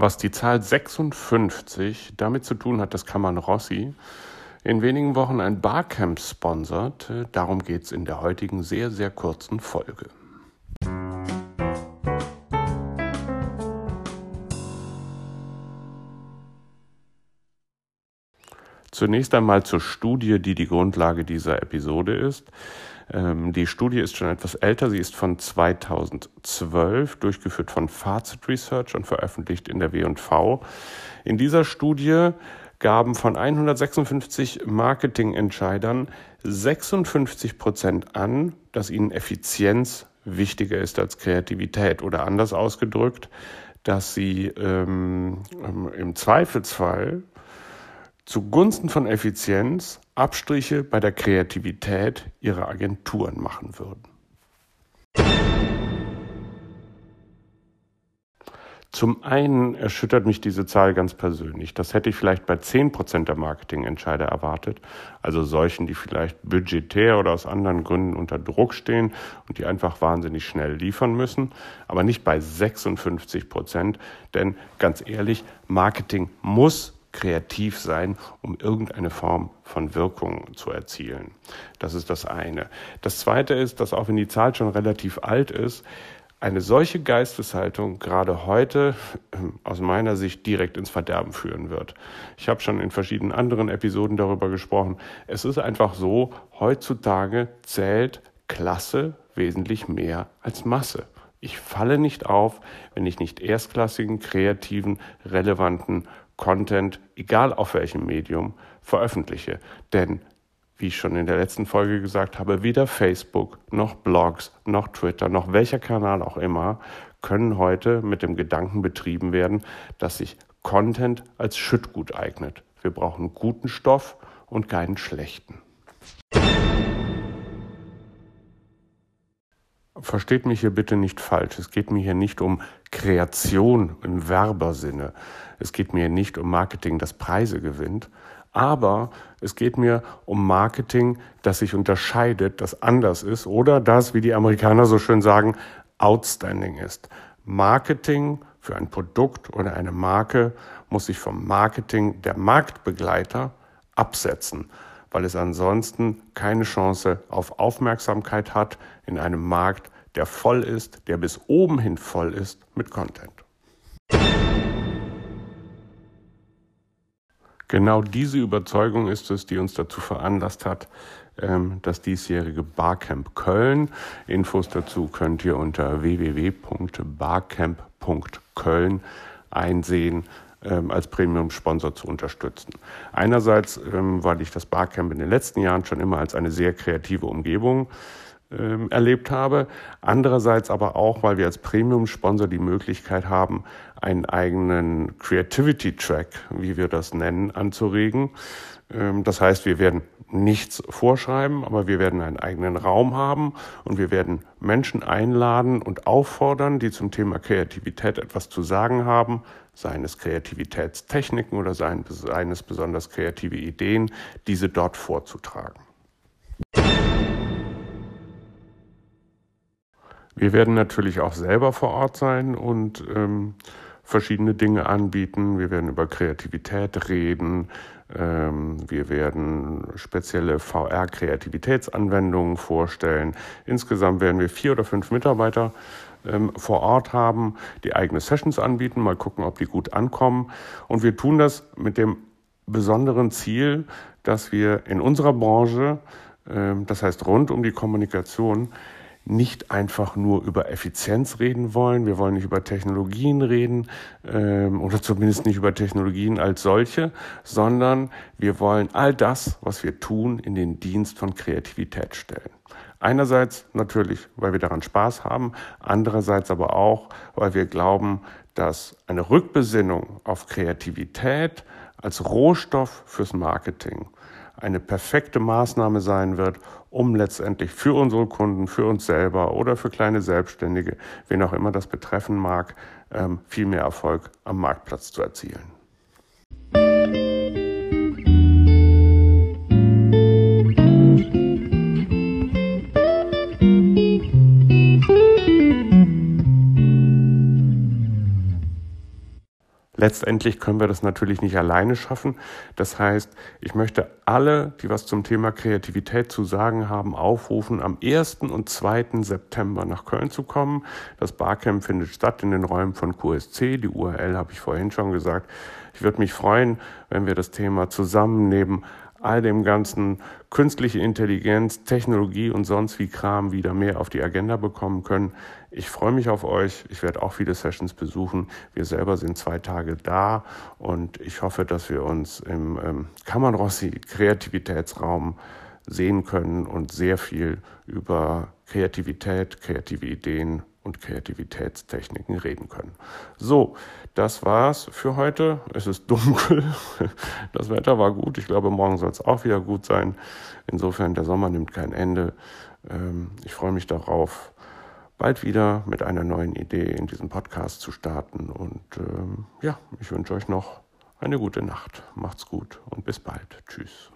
Was die Zahl 56 damit zu tun hat, dass Kammern Rossi in wenigen Wochen ein Barcamp sponsert, darum geht es in der heutigen sehr, sehr kurzen Folge. Zunächst einmal zur Studie, die die Grundlage dieser Episode ist. Ähm, die Studie ist schon etwas älter. Sie ist von 2012, durchgeführt von Fazit Research und veröffentlicht in der W&V. In dieser Studie gaben von 156 Marketingentscheidern 56 Prozent an, dass ihnen Effizienz wichtiger ist als Kreativität oder anders ausgedrückt, dass sie ähm, im Zweifelsfall zugunsten von Effizienz Abstriche bei der Kreativität ihrer Agenturen machen würden. Zum einen erschüttert mich diese Zahl ganz persönlich. Das hätte ich vielleicht bei 10% der Marketingentscheider erwartet, also solchen, die vielleicht budgetär oder aus anderen Gründen unter Druck stehen und die einfach wahnsinnig schnell liefern müssen, aber nicht bei 56% Denn ganz ehrlich, Marketing muss kreativ sein, um irgendeine Form von Wirkung zu erzielen. Das ist das eine. Das zweite ist, dass auch wenn die Zahl schon relativ alt ist, eine solche Geisteshaltung gerade heute ähm, aus meiner Sicht direkt ins Verderben führen wird. Ich habe schon in verschiedenen anderen Episoden darüber gesprochen. Es ist einfach so, heutzutage zählt Klasse wesentlich mehr als Masse. Ich falle nicht auf, wenn ich nicht erstklassigen, kreativen, relevanten Content, egal auf welchem Medium, veröffentliche. Denn, wie ich schon in der letzten Folge gesagt habe, weder Facebook noch Blogs noch Twitter noch welcher Kanal auch immer können heute mit dem Gedanken betrieben werden, dass sich Content als Schüttgut eignet. Wir brauchen guten Stoff und keinen schlechten. Versteht mich hier bitte nicht falsch. Es geht mir hier nicht um Kreation im Werbersinne. Es geht mir nicht um Marketing, das Preise gewinnt. Aber es geht mir um Marketing, das sich unterscheidet, das anders ist oder das, wie die Amerikaner so schön sagen, outstanding ist. Marketing für ein Produkt oder eine Marke muss sich vom Marketing der Marktbegleiter absetzen weil es ansonsten keine Chance auf Aufmerksamkeit hat in einem Markt, der voll ist, der bis oben hin voll ist mit Content. Genau diese Überzeugung ist es, die uns dazu veranlasst hat, ähm, das diesjährige Barcamp Köln. Infos dazu könnt ihr unter www.barcamp.köln einsehen als Premium-Sponsor zu unterstützen. Einerseits, ähm, weil ich das Barcamp in den letzten Jahren schon immer als eine sehr kreative Umgebung ähm, erlebt habe. Andererseits aber auch, weil wir als Premium-Sponsor die Möglichkeit haben, einen eigenen Creativity-Track, wie wir das nennen, anzuregen. Ähm, das heißt, wir werden nichts vorschreiben, aber wir werden einen eigenen Raum haben und wir werden Menschen einladen und auffordern, die zum Thema Kreativität etwas zu sagen haben, seien es Kreativitätstechniken oder seien, seien es besonders kreative Ideen, diese dort vorzutragen. Wir werden natürlich auch selber vor Ort sein und ähm, verschiedene Dinge anbieten. Wir werden über Kreativität reden. Ähm, wir werden spezielle VR-Kreativitätsanwendungen vorstellen. Insgesamt werden wir vier oder fünf Mitarbeiter ähm, vor Ort haben, die eigene Sessions anbieten, mal gucken, ob die gut ankommen. Und wir tun das mit dem besonderen Ziel, dass wir in unserer Branche, ähm, das heißt rund um die Kommunikation, nicht einfach nur über Effizienz reden wollen. Wir wollen nicht über Technologien reden ähm, oder zumindest nicht über Technologien als solche, sondern wir wollen all das, was wir tun, in den Dienst von Kreativität stellen. Einerseits natürlich, weil wir daran Spaß haben, andererseits aber auch, weil wir glauben, dass eine Rückbesinnung auf Kreativität als Rohstoff fürs Marketing eine perfekte Maßnahme sein wird, um letztendlich für unsere Kunden, für uns selber oder für kleine Selbstständige, wen auch immer das betreffen mag, ähm, viel mehr Erfolg am Marktplatz zu erzielen. Letztendlich können wir das natürlich nicht alleine schaffen. Das heißt, ich möchte alle, die was zum Thema Kreativität zu sagen haben, aufrufen, am 1. und 2. September nach Köln zu kommen. Das Barcamp findet statt in den Räumen von QSC. Die URL habe ich vorhin schon gesagt. Ich würde mich freuen, wenn wir das Thema zusammen neben all dem ganzen künstliche Intelligenz, Technologie und sonst wie Kram wieder mehr auf die Agenda bekommen können. Ich freue mich auf euch. Ich werde auch viele Sessions besuchen. Wir selber sind zwei Tage da und ich hoffe, dass wir uns im ähm, Kammernrossi Kreativitätsraum sehen können und sehr viel über Kreativität, kreative Ideen und Kreativitätstechniken reden können. So, das war's für heute. Es ist dunkel. Das Wetter war gut. Ich glaube, morgen soll es auch wieder gut sein. Insofern, der Sommer nimmt kein Ende. Ähm, ich freue mich darauf, bald wieder mit einer neuen Idee in diesem Podcast zu starten. Und ähm, ja, ich wünsche euch noch eine gute Nacht. Macht's gut und bis bald. Tschüss.